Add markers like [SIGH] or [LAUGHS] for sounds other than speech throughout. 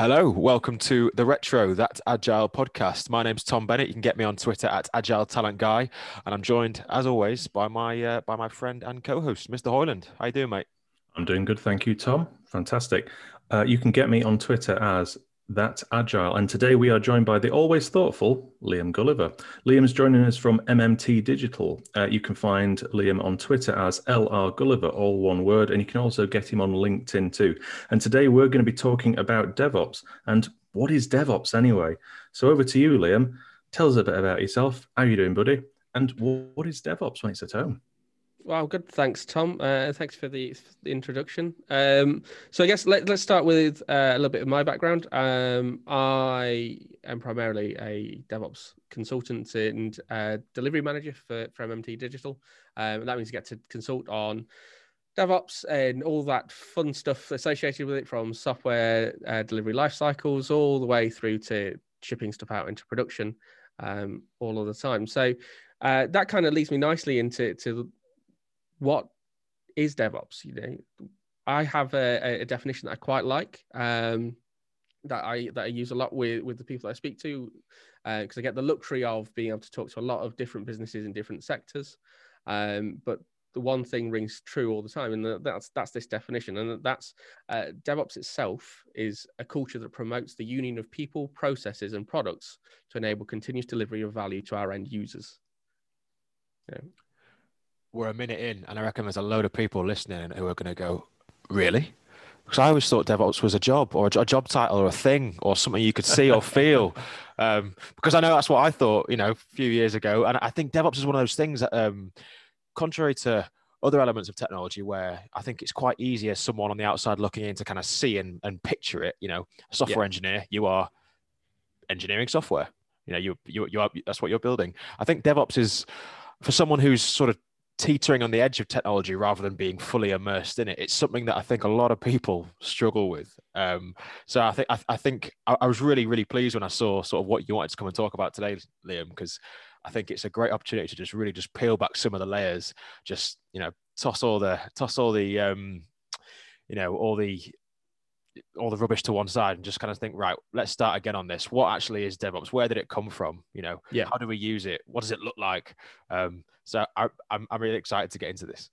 Hello, welcome to the Retro That Agile podcast. My name's Tom Bennett. You can get me on Twitter at Agile Talent Guy, and I'm joined, as always, by my uh, by my friend and co-host, Mr. Hoyland. How you doing, mate? I'm doing good, thank you, Tom. Fantastic. Uh, you can get me on Twitter as that's Agile. And today we are joined by the always thoughtful Liam Gulliver. Liam's joining us from MMT Digital. Uh, you can find Liam on Twitter as LR Gulliver, all one word, and you can also get him on LinkedIn too. And today we're going to be talking about DevOps. And what is DevOps anyway? So over to you, Liam. Tell us a bit about yourself. How are you doing, buddy? And what is DevOps when it's at home? Well, good. Thanks, Tom. Uh, thanks for the, for the introduction. Um, so I guess let, us start with uh, a little bit of my background. Um, I am primarily a DevOps consultant and uh, delivery manager for, for MMT Digital. Um, that means you get to consult on DevOps and all that fun stuff associated with it, from software uh, delivery life cycles all the way through to shipping stuff out into production um, all of the time. So uh, that kind of leads me nicely into to what is DevOps? You know, I have a, a definition that I quite like. Um, that I that I use a lot with with the people I speak to, because uh, I get the luxury of being able to talk to a lot of different businesses in different sectors. Um, but the one thing rings true all the time, and that's that's this definition, and that's uh, DevOps itself is a culture that promotes the union of people, processes, and products to enable continuous delivery of value to our end users. Yeah we're a minute in, and I reckon there's a load of people listening who are going to go, "Really?" Because I always thought DevOps was a job or a job title or a thing or something you could see or feel. [LAUGHS] Um, because I know that's what I thought, you know, a few years ago. And I think DevOps is one of those things that, um, contrary to other elements of technology, where I think it's quite easy as someone on the outside looking in to kind of see and, and picture it. You know, software yeah. engineer, you are engineering software. You know, you you you are that's what you're building. I think DevOps is for someone who's sort of teetering on the edge of technology rather than being fully immersed in it. It's something that I think a lot of people struggle with. Um, so I think I, I think I, I, was really really pleased when I saw sort of what you wanted to come and talk about today, Liam, because I think it's a great opportunity to just really just peel back some of the layers, just you know toss all the toss all the um, you know all the all the rubbish to one side and just kind of think, right, let's start again on this. What actually is DevOps? Where did it come from? You know, yeah. how do we use it? What does it look like? Um, so I, I'm I'm really excited to get into this.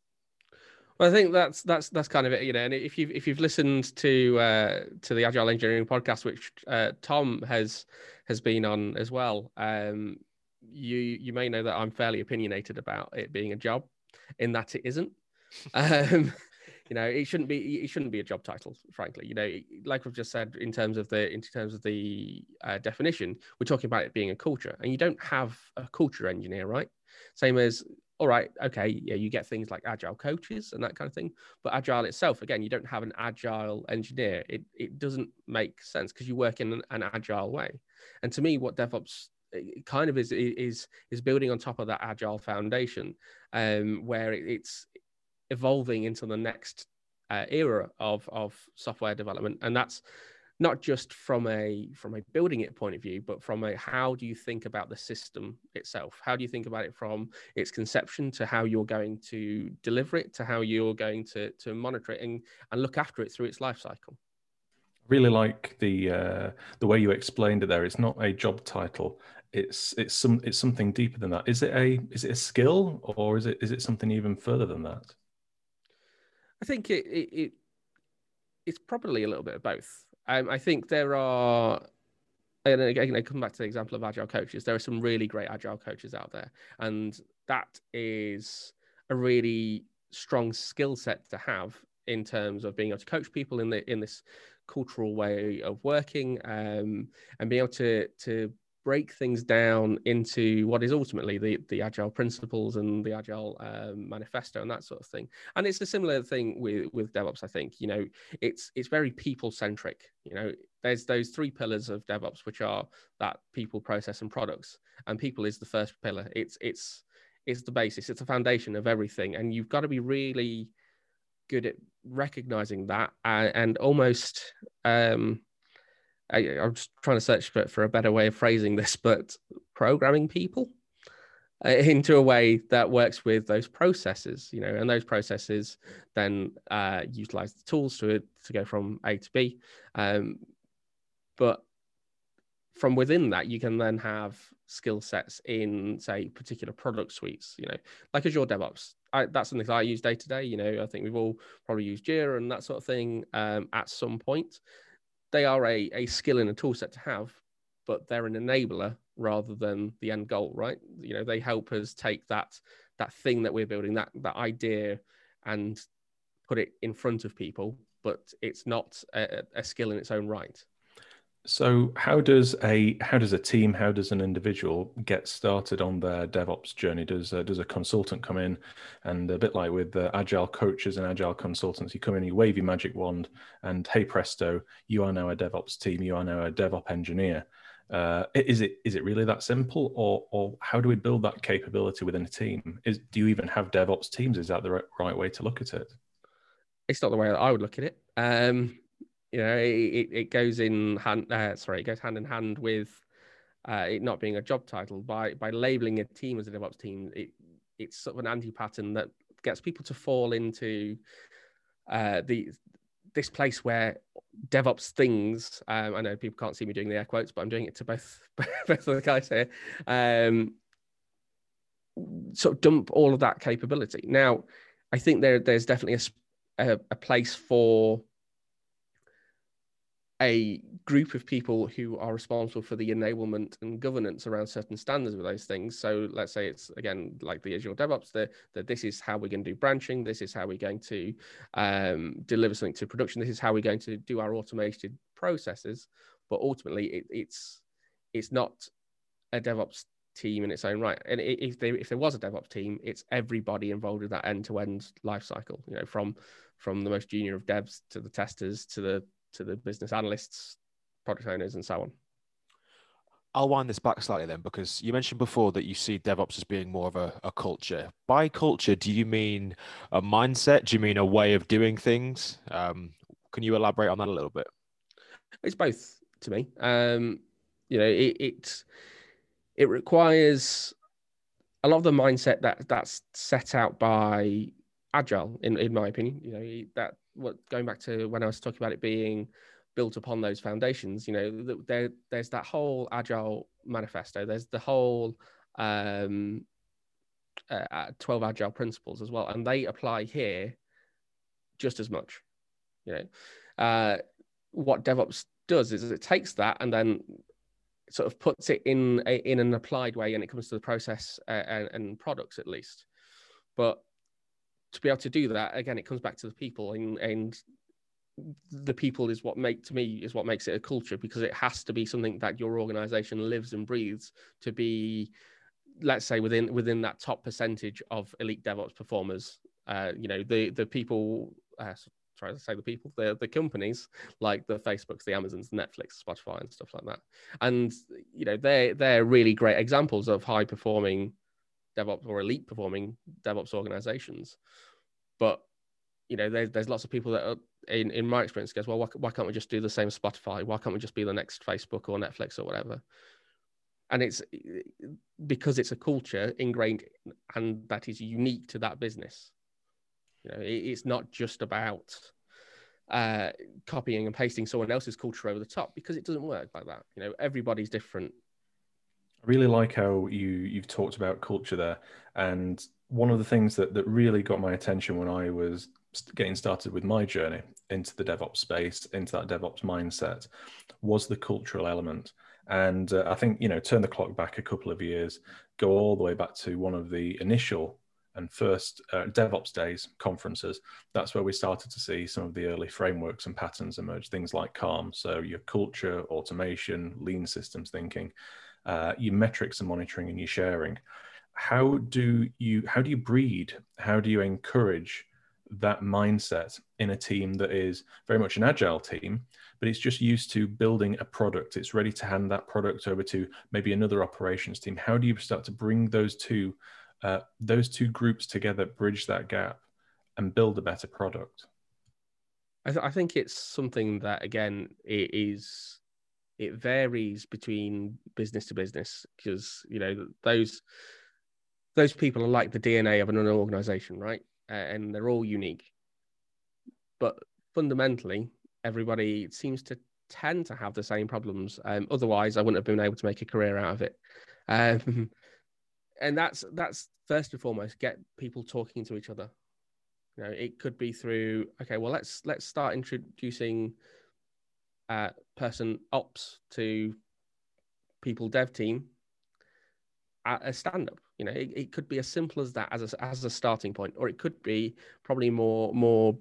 Well, I think that's that's that's kind of it, you know. And if you've if you've listened to uh, to the Agile Engineering podcast, which uh, Tom has has been on as well, um, you you may know that I'm fairly opinionated about it being a job, in that it isn't. [LAUGHS] Um, you know it shouldn't be it shouldn't be a job title frankly. You know like we've just said in terms of the in terms of the uh, definition we're talking about it being a culture and you don't have a culture engineer right? Same as all right okay yeah you get things like agile coaches and that kind of thing but agile itself again you don't have an agile engineer. It, it doesn't make sense because you work in an, an agile way. And to me what devops kind of is is is building on top of that agile foundation um, where it's evolving into the next uh, era of of software development, and that's not just from a from a building it point of view, but from a how do you think about the system itself? How do you think about it from its conception to how you're going to deliver it to how you're going to to monitor it and, and look after it through its life cycle? I really like the uh, the way you explained it there. It's not a job title. It's it's some it's something deeper than that. Is it a is it a skill or is it is it something even further than that? I think it, it, it it's probably a little bit of both. Um, I think there are, and again, I come back to the example of agile coaches. There are some really great agile coaches out there, and that is a really strong skill set to have in terms of being able to coach people in the in this cultural way of working um, and being able to to break things down into what is ultimately the, the agile principles and the agile um, manifesto and that sort of thing. And it's a similar thing with with devops i think you know it's it's very people centric you know. There's those three pillars of devops which are that people process and products. And people is the first pillar. It's it's it's the basis. It's the foundation of everything. And you've got to be really good at recognizing that and, and almost um I, am just trying to search for, for a better way of phrasing this, but programming people uh, into a way that works with those processes, you know, and those processes then uh, utilize the tools to it to go from A to B. Um, but from within that, you can then have skill sets in, say, particular product suites. You know, like Azure DevOps. I, that's something that I use day to day. You know, I think we've all probably used Jira and that sort of thing um, at some point. They are a, a skill and a tool set to have, but they're an enabler rather than the end goal, right? You know, they help us take that that thing that we're building, that that idea, and put it in front of people. But it's not a, a skill in its own right. So how does a how does a team, how does an individual get started on their DevOps journey? Does uh, does a consultant come in, and a bit like with uh, agile coaches and agile consultants, you come in, you wave your magic wand, and hey presto, you are now a DevOps team, you are now a DevOps engineer. Uh, is it is it really that simple, or or how do we build that capability within a team? Is do you even have DevOps teams? Is that the right, right way to look at it? It's not the way that I would look at it. Um, you know, it, it goes in hand. Uh, sorry, it goes hand in hand with uh, it not being a job title by by labeling a team as a DevOps team. It it's sort of an anti pattern that gets people to fall into uh, the this place where DevOps things. Um, I know people can't see me doing the air quotes, but I'm doing it to both [LAUGHS] both of the guys here. Um, sort of dump all of that capability. Now, I think there there's definitely a, a, a place for a group of people who are responsible for the enablement and governance around certain standards with those things. So let's say it's again like the Azure DevOps, that that this is how we're going to do branching, this is how we're going to um, deliver something to production, this is how we're going to do our automated processes. But ultimately, it, it's it's not a DevOps team in its own right. And if there if there was a DevOps team, it's everybody involved in that end to end life cycle. You know, from from the most junior of devs to the testers to the to the business analysts, product owners, and so on. I'll wind this back slightly then, because you mentioned before that you see DevOps as being more of a, a culture. By culture, do you mean a mindset? Do you mean a way of doing things? Um, can you elaborate on that a little bit? It's both to me. Um, you know, it, it it requires a lot of the mindset that that's set out by agile, in in my opinion. You know, that what going back to when I was talking about it being built upon those foundations, you know, there there's that whole agile manifesto. There's the whole um, uh, uh, 12 agile principles as well, and they apply here just as much. You know, uh, what DevOps does is it takes that and then sort of puts it in a, in an applied way, and it comes to the process uh, and, and products at least. But to be able to do that again it comes back to the people and and the people is what make to me is what makes it a culture because it has to be something that your organization lives and breathes to be let's say within within that top percentage of elite devops performers. Uh, you know the the people uh, try to say the people the the companies like the facebooks the amazons netflix spotify and stuff like that. And you know they're they're really great examples of high performing DevOps or elite performing DevOps organizations. But you know, there's there's lots of people that are in, in my experience goes, well, why, why can't we just do the same Spotify? Why can't we just be the next Facebook or Netflix or whatever? And it's because it's a culture ingrained and that is unique to that business. You know, it, it's not just about uh, copying and pasting someone else's culture over the top because it doesn't work like that. You know, everybody's different. I really like how you you've talked about culture there, and one of the things that that really got my attention when I was getting started with my journey into the DevOps space, into that DevOps mindset, was the cultural element. And uh, I think you know, turn the clock back a couple of years, go all the way back to one of the initial and first uh, DevOps days conferences. That's where we started to see some of the early frameworks and patterns emerge. Things like CALM, so your culture, automation, lean systems thinking uh, your metrics and monitoring and your sharing. How do you how do you breed? How do you encourage that mindset in a team that is very much an agile team, but it's just used to building a product. It's ready to hand that product over to maybe another operations team. How do you start to bring those two uh, those two groups together, bridge that gap, and build a better product? I, th- I think it's something that again it is it varies between business to business because you know those those people are like the DNA of an organization, right? And they're all unique. But fundamentally, everybody seems to tend to have the same problems. Um, otherwise, I wouldn't have been able to make a career out of it. Um, [LAUGHS] and that's that's first and foremost get people talking to each other. You know, it could be through okay, well let's let's start introducing person ops to people dev team at a stand up. You know, it, it could be as simple as that as a, as a starting point, or it could be probably more more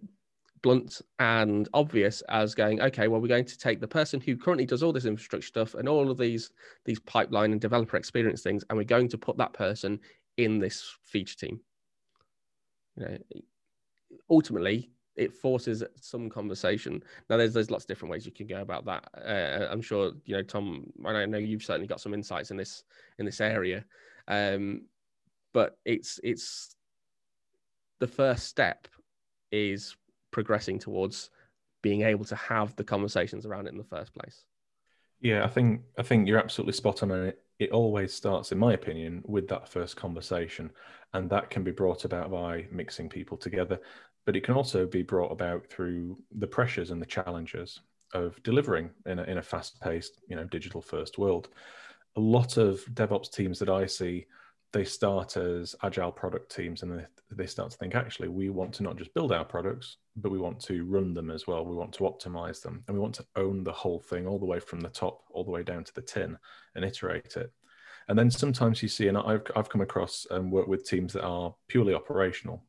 blunt and obvious as going, okay, well, we're going to take the person who currently does all this infrastructure stuff and all of these these pipeline and developer experience things, and we're going to put that person in this feature team. You know, ultimately, it forces some conversation. Now, there's there's lots of different ways you can go about that. Uh, I'm sure you know, Tom. I know you've certainly got some insights in this in this area, um, but it's it's the first step is progressing towards being able to have the conversations around it in the first place. Yeah, I think I think you're absolutely spot on, and it, it always starts, in my opinion, with that first conversation, and that can be brought about by mixing people together, but it can also be brought about through the pressures and the challenges of delivering in a, in a fast-paced, you know, digital-first world. A lot of DevOps teams that I see they start as agile product teams and they, they start to think actually we want to not just build our products but we want to run them as well. We want to optimize them and we want to own the whole thing all the way from the top all the way down to the tin and iterate it. And then sometimes you see and i've, I've come across and worked with teams that are purely operational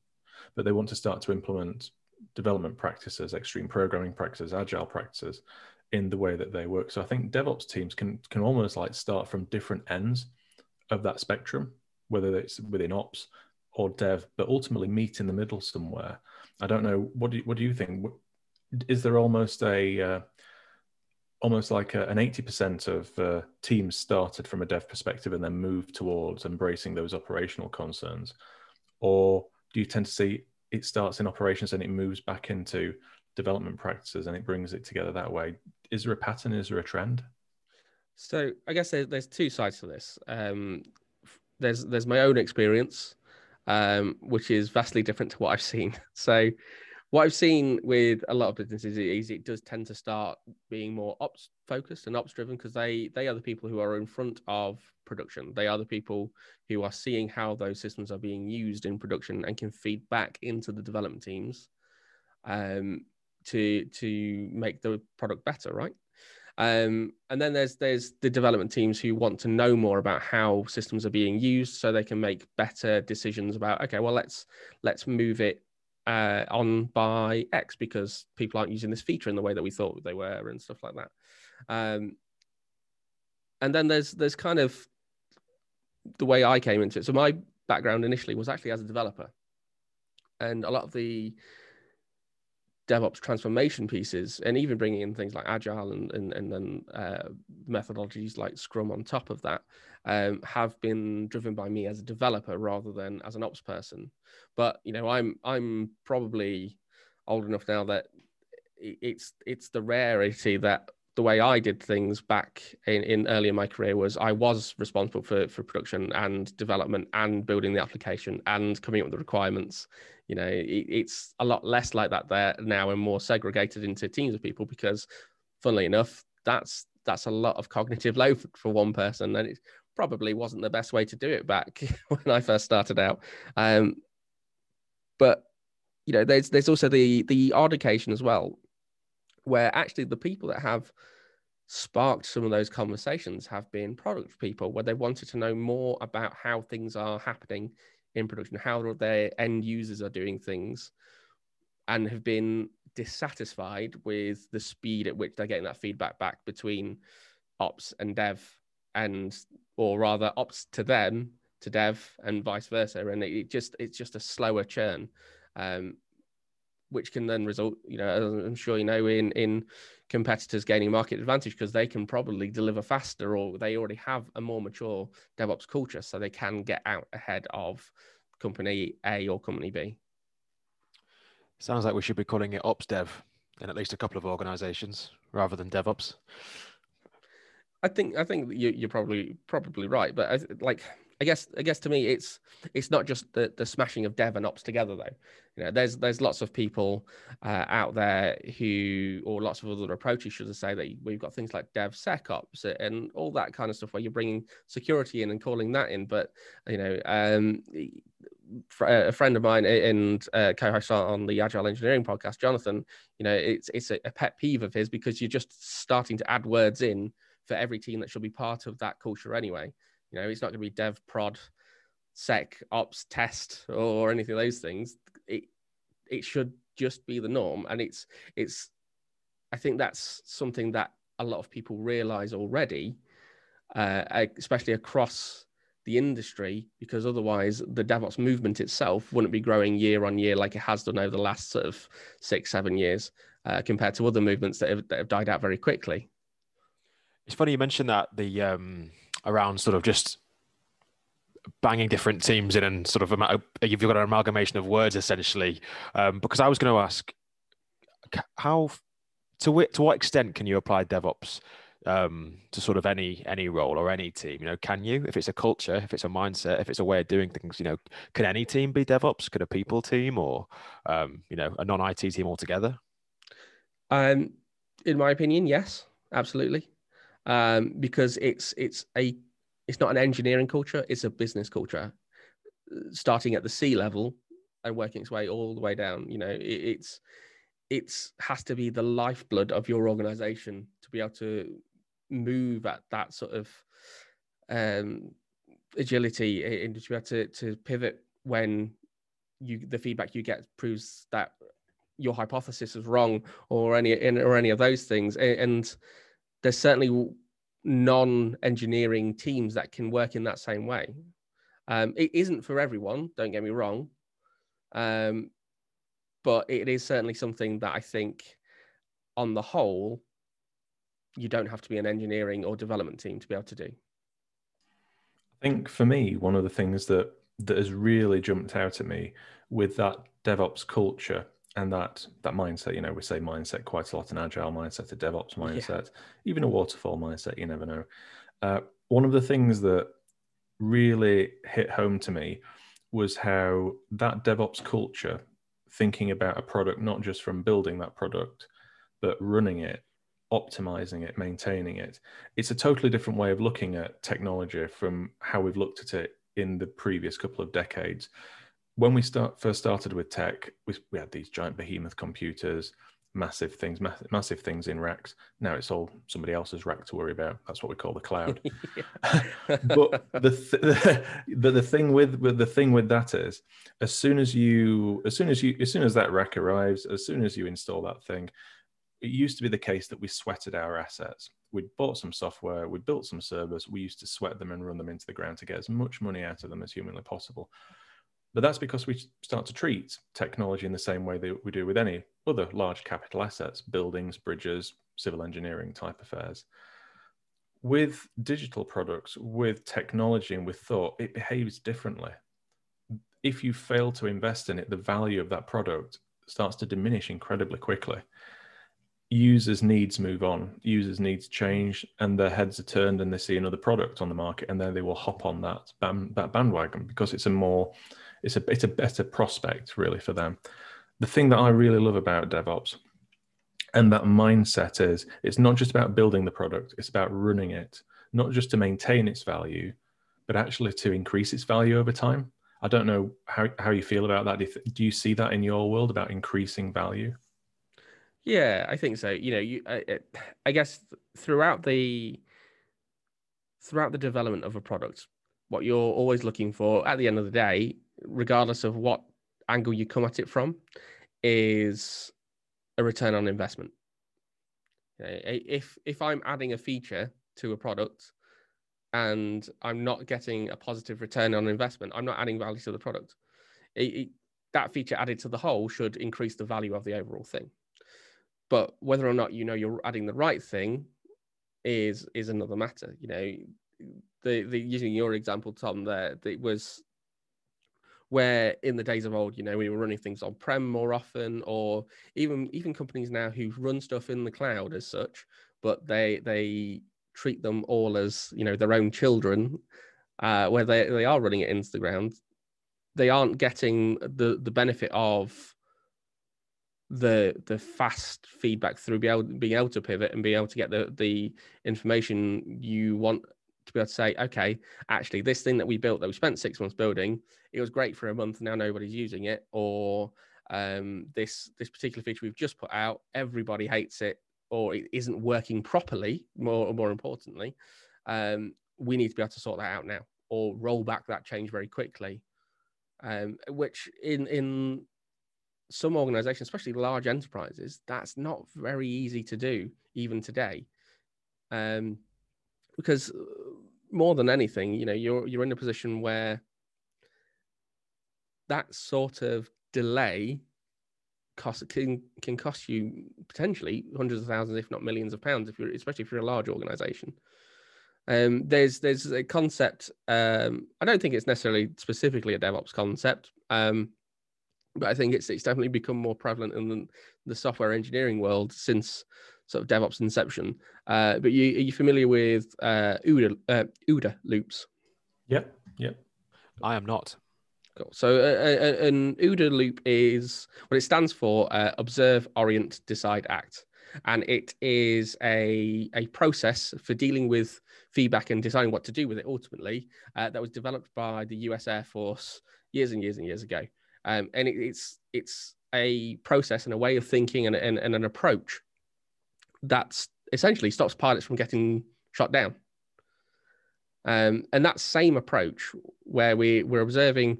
but they want to start to implement development practices extreme programming practices agile practices in the way that they work so i think devops teams can can almost like start from different ends of that spectrum whether it's within ops or dev, but ultimately meet in the middle somewhere. I don't know. What do you, what do you think? Is there almost a uh, almost like a, an eighty percent of uh, teams started from a dev perspective and then moved towards embracing those operational concerns, or do you tend to see it starts in operations and it moves back into development practices and it brings it together that way? Is there a pattern? Is there a trend? So I guess there's two sides to this. Um, there's there's my own experience, um, which is vastly different to what I've seen. [LAUGHS] So, what I've seen with a lot of businesses is it does tend to start being more ops focused and ops driven because they they are the people who are in front of production. They are the people who are seeing how those systems are being used in production and can feed back into the development teams um, to to make the product better, right? Um, and then there's there's the development teams who want to know more about how systems are being used, so they can make better decisions about okay, well let's let's move it uh, on by X because people aren't using this feature in the way that we thought they were and stuff like that. Um, and then there's there's kind of the way I came into it. So my background initially was actually as a developer, and a lot of the DevOps transformation pieces, and even bringing in things like Agile and and, and then uh, methodologies like Scrum on top of that, um, have been driven by me as a developer rather than as an ops person. But you know, I'm I'm probably old enough now that it's it's the rarity that the way I did things back in, in early in my career was I was responsible for, for production and development and building the application and coming up with the requirements. You know, it, it's a lot less like that there now and more segregated into teams of people because, funnily enough, that's that's a lot of cognitive load [LAUGHS] for one person, and it probably wasn't the best way to do it back [LAUGHS] when I first started out. Um, but you know, there's there's also the the odd occasion as well where actually the people that have sparked some of those conversations have been product people where they wanted to know more about how things are happening in production how their end users are doing things and have been dissatisfied with the speed at which they're getting that feedback back between ops and dev and or rather ops to them to dev and vice versa and it just it's just a slower churn um, which can then result, you know, I'm sure you know, in in competitors gaining market advantage because they can probably deliver faster or they already have a more mature DevOps culture, so they can get out ahead of company A or company B. Sounds like we should be calling it Ops Dev in at least a couple of organizations rather than DevOps. I think I think you, are probably probably right, but I, like I guess I guess to me it's it's not just the the smashing of dev and ops together though. You know, there's there's lots of people uh, out there who or lots of other approaches should I say that we've got things like dev secops and all that kind of stuff where you're bringing security in and calling that in. But you know, um, a friend of mine and uh, co-host on the Agile Engineering podcast, Jonathan, you know, it's it's a pet peeve of his because you're just starting to add words in for every team that should be part of that culture anyway. You know, it's not going to be dev, prod, sec, ops, test, or anything of those things. It it should just be the norm, and it's it's. I think that's something that a lot of people realize already, uh, especially across the industry, because otherwise the DevOps movement itself wouldn't be growing year on year like it has done over the last sort of six, seven years, uh, compared to other movements that have, that have died out very quickly. It's funny you mentioned that the um, around sort of just banging different teams in and sort of you've got an amalgamation of words essentially. Um, because I was going to ask how to what to what extent can you apply DevOps um, to sort of any any role or any team? You know, can you if it's a culture, if it's a mindset, if it's a way of doing things? You know, can any team be DevOps? Could a people team or um, you know a non IT team altogether? Um, in my opinion, yes, absolutely um, because it's it's a it's not an engineering culture; it's a business culture, starting at the C level and working its way all the way down. You know, it, it's it's has to be the lifeblood of your organization to be able to move at that sort of um, agility and to be able to, to pivot when you the feedback you get proves that your hypothesis is wrong or any or any of those things and there's certainly non-engineering teams that can work in that same way. Um, it isn't for everyone, don't get me wrong, um, but it is certainly something that I think, on the whole, you don't have to be an engineering or development team to be able to do. I think for me, one of the things that that has really jumped out at me with that DevOps culture and that that mindset you know we say mindset quite a lot an agile mindset a devops mindset yeah. even a waterfall mindset you never know. Uh, one of the things that really hit home to me was how that devops culture thinking about a product not just from building that product but running it optimizing it maintaining it. It's a totally different way of looking at technology from how we've looked at it in the previous couple of decades when we start first started with tech, we, we had these giant behemoth computers, massive things, massive, massive things in racks. Now it's all somebody else's rack to worry about. That's what we call the cloud. [LAUGHS] [LAUGHS] but the, th- [LAUGHS] the the thing with, with the thing with that is, as soon as you as soon as you as soon as that rack arrives, as soon as you install that thing, it used to be the case that we sweated our assets. We'd bought some software, we built some servers, we used to sweat them and run them into the ground to get as much money out of them as humanly possible. But that's because we start to treat technology in the same way that we do with any other large capital assets, buildings, bridges, civil engineering type affairs. With digital products, with technology, and with thought, it behaves differently. If you fail to invest in it, the value of that product starts to diminish incredibly quickly. Users' needs move on, users' needs change, and their heads are turned and they see another product on the market, and then they will hop on that, that bandwagon because it's a more it's a it's a better prospect really for them. The thing that I really love about DevOps and that mindset is it's not just about building the product, it's about running it, not just to maintain its value, but actually to increase its value over time. I don't know how, how you feel about that. Do you, see that in your world about increasing value? Yeah, I think so. You know, you I, I guess throughout the throughout the development of a product, what you're always looking for at the end of the day regardless of what angle you come at it from, is a return on investment. If if I'm adding a feature to a product and I'm not getting a positive return on investment, I'm not adding value to the product. It, it, that feature added to the whole should increase the value of the overall thing. But whether or not you know you're adding the right thing is is another matter. You know, the the using your example, Tom, there it was where in the days of old, you know, we were running things on prem more often, or even even companies now who run stuff in the cloud as such, but they they treat them all as you know their own children. uh, where they, they are running it into the ground, they aren't getting the the benefit of the the fast feedback through be able, being able to pivot and being able to get the the information you want to be able to say, okay, actually, this thing that we built that we spent six months building, it was great for a month. Now nobody's using it, or um, this this particular feature we've just put out, everybody hates it, or it isn't working properly. More more importantly, um, we need to be able to sort that out now, or roll back that change very quickly. Um, which in in some organizations, especially large enterprises, that's not very easy to do even today. Um, because more than anything, you know, you're you're in a position where that sort of delay cost can can cost you potentially hundreds of thousands, if not millions of pounds, if you're especially if you're a large organization. Um, there's there's a concept. Um, I don't think it's necessarily specifically a DevOps concept. Um, but I think it's it's definitely become more prevalent in the, the software engineering world since sort of DevOps inception. Uh, but you are you familiar with uh, OODA uh, OODA loops? Yep, yep. I am not. Cool. So uh, uh, uh an OODA loop is what it stands for: uh, Observe, Orient, Decide, Act, and it is a a process for dealing with feedback and deciding what to do with it. Ultimately, uh, that was developed by the U.S. Air Force years and years and years ago um, and it, it's it's a process and a way of thinking and, and, and an approach that essentially stops pilots from getting shot down. Um, and that same approach, where we we're observing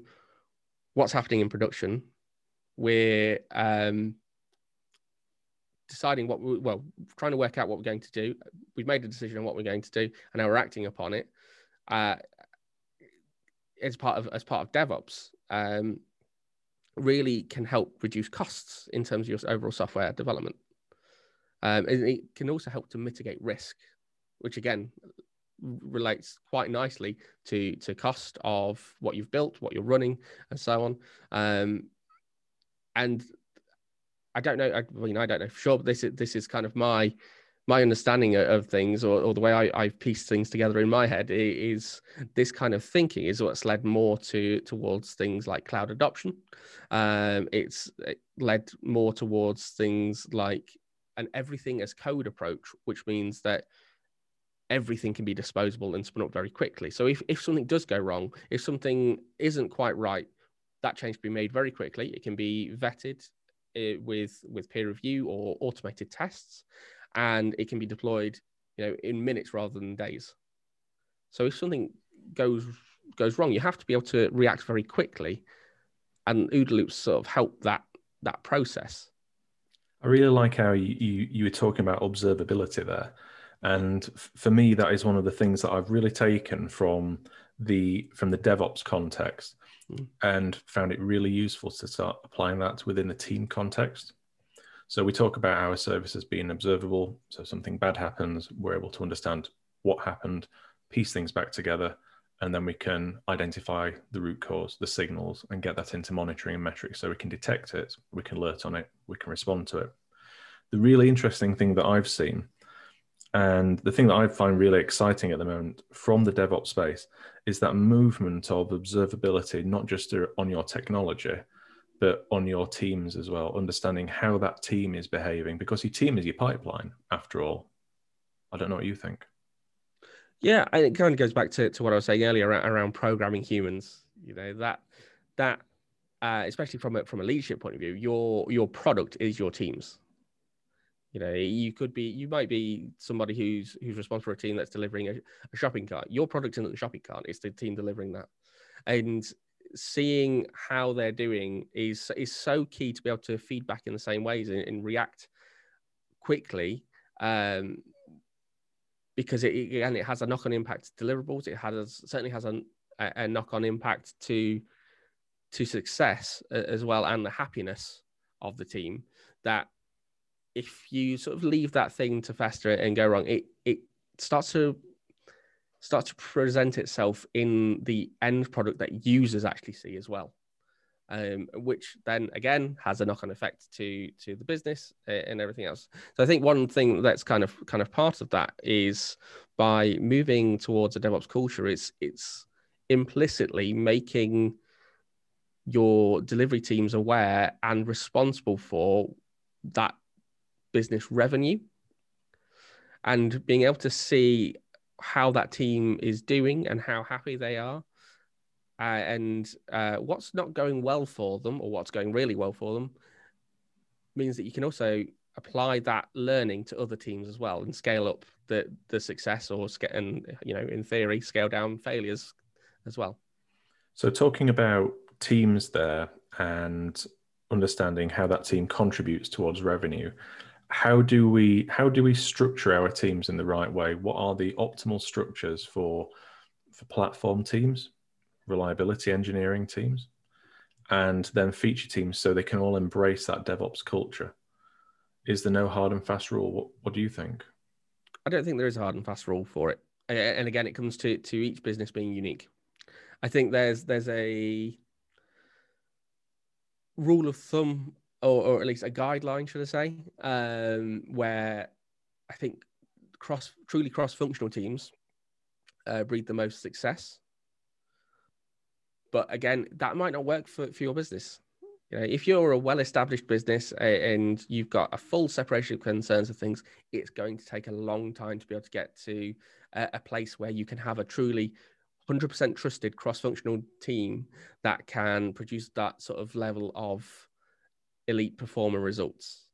what's happening in production, we're um, deciding what we well trying to work out what we're going to do. We've made a decision on what we're going to do, and now we're acting upon it. Uh, as part of as part of DevOps, um, really can help reduce costs in terms of your overall software development. Um, and it can also help to mitigate risk, which again relates quite nicely to to cost of what you've built, what you're running, and so on. Um, and I don't know. I, know, I don't know for sure, but this is this is kind of my my understanding of things or, or the way I, I've pieced things together in my head is this kind of thinking is what's led more to towards things like cloud adoption. Um, it's led more towards things like an everything as code approach, which means that everything can be disposable and spun up very quickly. So if, if something does go wrong, if something isn't quite right, that change can be made very quickly. It can be vetted uh, with with peer review or automated tests and it can be deployed, you know, in minutes rather than days. So if something goes goes wrong, you have to be able to react very quickly, and OODA loops sort of help that that process. I really like how you, you, you were talking about observability there, and for me, that is one of the things that I've really taken from the from the DevOps context, mm. and found it really useful to start applying that within the team context. So we talk about our services being observable. So if something bad happens, we're able to understand what happened, piece things back together, and then we can identify the root cause, the signals, and get that into monitoring and metrics so we can detect it, we can alert on it, we can respond to it. The really interesting thing that I've seen, and the thing that I find really exciting at the moment from the DevOps space, is that movement of observability, not just er, on your technology, but on your teams as well, understanding how that team is behaving because your team is your pipeline after all. I don't know what you think. Yeah, it kind of goes back to, to what I was saying earlier around, around programming humans. You know that that uh, especially from a, from a leadership point of view, your your product is your teams. You know, you could be, you might be somebody who's who's responsible for a team that's delivering a, a shopping cart. Your product isn't the shopping cart; it's the team delivering that. And seeing how they're doing is is so key to be able to feedback in the same ways and, and react quickly um, because it again it has a knock-on impact to deliverables it has certainly has a, a knock-on impact to to success as well and the happiness of the team that if you sort of leave that thing to fester and go wrong it it starts to start to present itself in the end product that users actually see as well. Um, which then again has a knock-on effect to to the business uh, and everything else. So I think one thing that's kind of kind of part of that is by moving towards a DevOps culture, it's it's implicitly making your delivery teams aware and responsible for that business revenue and being able to see how that team is doing and how happy they are uh, and uh, what's not going well for them or what's going really well for them means that you can also apply that learning to other teams as well and scale up the the success or and you know in theory scale down failures as well. So talking about teams there and understanding how that team contributes towards revenue how do we how do we structure our teams in the right way? What are the optimal structures for for platform teams reliability engineering teams and then feature teams so they can all embrace that devops culture. Is there no hard and fast rule what, what do you think? I don't think there is a hard and fast rule for it. And again it comes to to each business being unique. I think there's there's a rule of thumb or, or at least a guideline, should I say, um, where I think cross truly cross functional teams uh, breed the most success. But again, that might not work for, for your business. You know, if you're a well-established business and you've got a full separation of concerns of things, it's going to take a long time to be able to get to a, a place where you can have a truly 100% trusted cross-functional team that can produce that sort of level of elite performer results.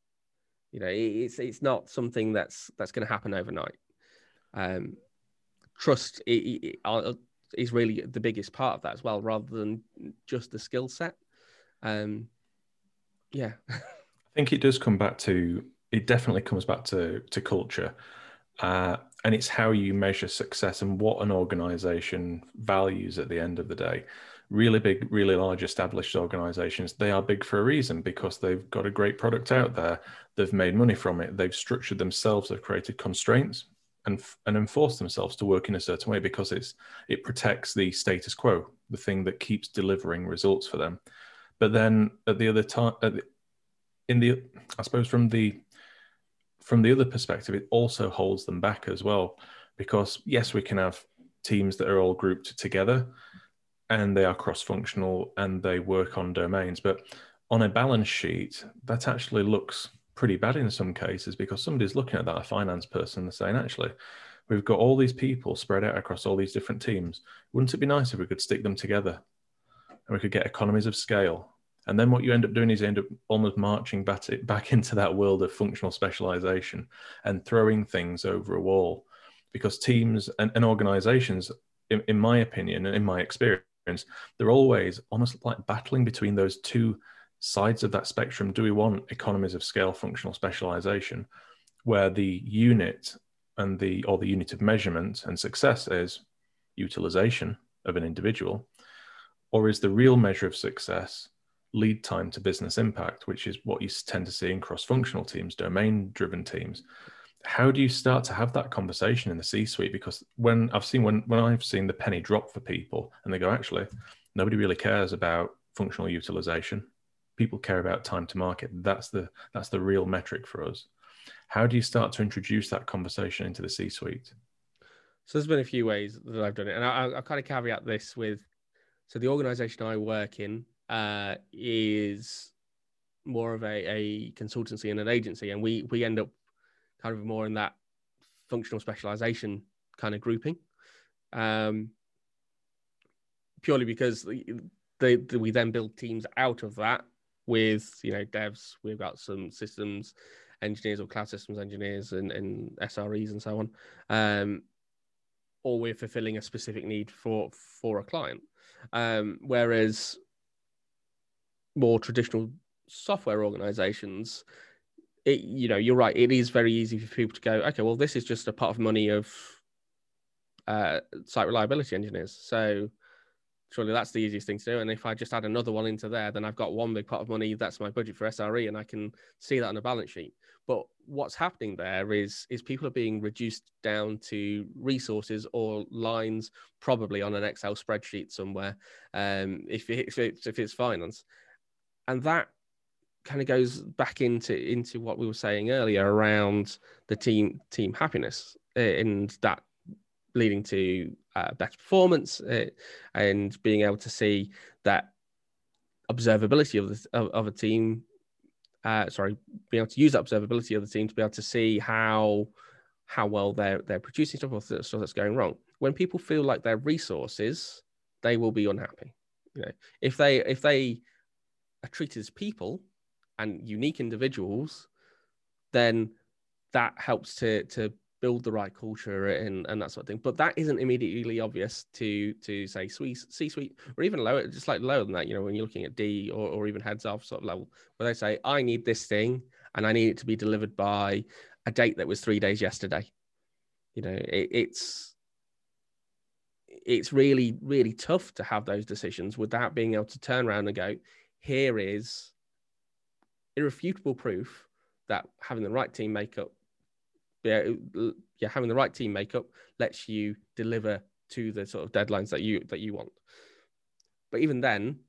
You know, it's it's not something that's that's going to happen overnight. Um, trust uh, is really the biggest part of that as well, rather than just the skill set. Um, yeah, I think it does come back to it. Definitely comes back to to culture. Uh, and it's how you measure success and what an organization values at the end of the day really big, really large established organizations, they are big for a reason because they've got a great product out there. They've made money from it. They've structured themselves. They've created constraints and and enforced themselves to work in a certain way because it's it protects the status quo, the thing that keeps delivering results for them. But then at the other time, in the I suppose from the from the other perspective, it also holds them back as well because yes, we can have teams that are all grouped together and they are cross-functional and they work on domains but on a balance sheet that actually looks pretty bad in some cases because somebody's looking at that a finance person and saying actually we've got all these people spread out across all these different teams. Wouldn't it be nice if we could stick them together and we could get economies of scale? And then what you end up doing is you end up almost marching back, back into that world of functional specialization and throwing things over a wall because teams and, and organizations in, in my opinion and in my experience they're always almost like battling between those two sides of that spectrum. Do we want economies of scale functional specialization, where the unit and the or the unit of measurement and success is utilization of an individual, or is the real measure of success lead time to business impact, which is what you tend to see in cross-functional teams, domain-driven teams, how do you start to have that conversation in the c-suite? Because when i've seen when when i've seen the penny drop for people and they go actually nobody really cares about functional utilization people care about time to market that's the that's the real metric for us how do you start to introduce that conversation into the c-suite so there's been a few ways that i've done it and i, I kind of caveat this with so the organization i work in uh, is more of a, a consultancy and an agency and we we end up kind of more in that functional specialization kind of grouping. Um, purely because they, they, we then build teams out of that with you know devs. We've got some systems engineers or cloud systems engineers and, and SREs and so on. Um, or we're fulfilling a specific need for for a client. Um, whereas more traditional software organizations it, you know, you're right. It is very easy for people to go, okay, well, this is just a pot of money of uh, site reliability engineers. So surely that's the easiest thing to do. And if I just add another one into there, then I've got one big pot of money. That's my budget for SRE, and I can see that on a balance sheet. But what's happening there is is people are being reduced down to resources or lines, probably on an Excel spreadsheet somewhere, um, if, if, it's, if it's finance, and that kind of goes back into into what we were saying earlier around the team team happiness and that leading to uh, better performance uh, and being able to see that observability of the, of, of a team. Uh, sorry, being able to use that observability of the team to be able to see how how well they're they're producing stuff or stuff that's going wrong. When people feel like their resources, they will be unhappy. You know, if they if they are treated as people and unique individuals, then that helps to to build the right culture and, and that sort of thing. But that isn't immediately obvious to to say C suite or even lower, just like lower than that. You know, when you're looking at D or, or even heads off sort of level, where they say, I need this thing and I need it to be delivered by a date that was three days yesterday. You know, it, it's it's really really tough to have those decisions without being able to turn around and go, here is irrefutable proof that having the right team makeup yeah, yeah, having the right team makeup lets you deliver to the sort of deadlines that you that you want. But even then,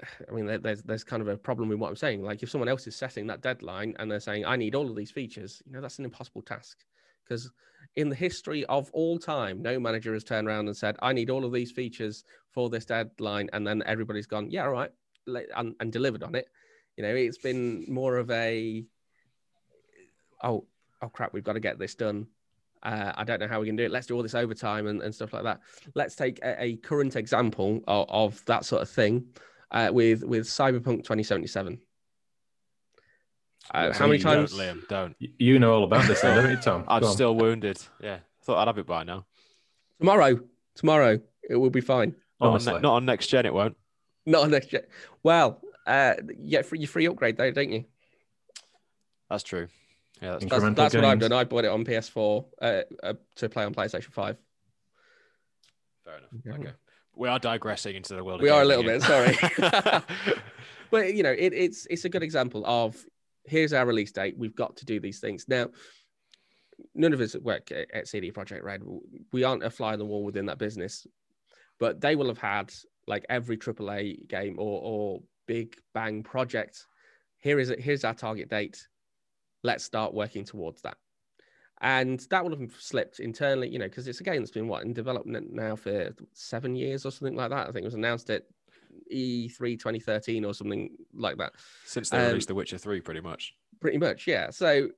[SIGHS] I mean, there's there's kind of a problem with what I'm saying. Like if someone else is setting that deadline and they're saying, "I need all of these features," you know, that's an impossible task. Because in the history of all time, no manager has turned around and said, "I need all of these features for this deadline," and then everybody's gone, "Yeah, all right," and, and delivered on it. You know, it's been more of a, oh, oh crap, we've got to get this done. Uh, I don't know how we can do it. Let's do all this overtime and, and stuff like that. Let's take a, a current example of, of, that sort of thing uh, with with Cyberpunk 2077. Uh, how many times? Don't, Liam, don't. You know all about this, don't you, Tom? [LAUGHS] I'm still wounded. Yeah, I thought I'd have it by now. Tomorrow, tomorrow, it will be fine. Not, on, ne- not on, next gen, it won't. Not on next gen. Well, uh, you get free, free upgrade though, don't you? That's true. Yeah, that's, that's, that's what I've done. I bought it on PS4 uh, uh, to play on PlayStation 5. Fair enough. Okay. We are digressing into the world. We are a little bit, sorry. [LAUGHS] [LAUGHS] but you know, it, it's it's a good example of here's our release date. We've got to do these things now. None of us work at CD Projekt Red. We aren't a fly on the wall within that business, but they will have had like every AAA game or or big bang project. Here is it. Here's our target date let's start working towards that. And that would have slipped internally, you know, because it's a game that's been what in development now for seven years or something like that. I think it was announced at E3 2013 or something like that. Since they um, released The Witcher 3, pretty much. Pretty much, yeah. So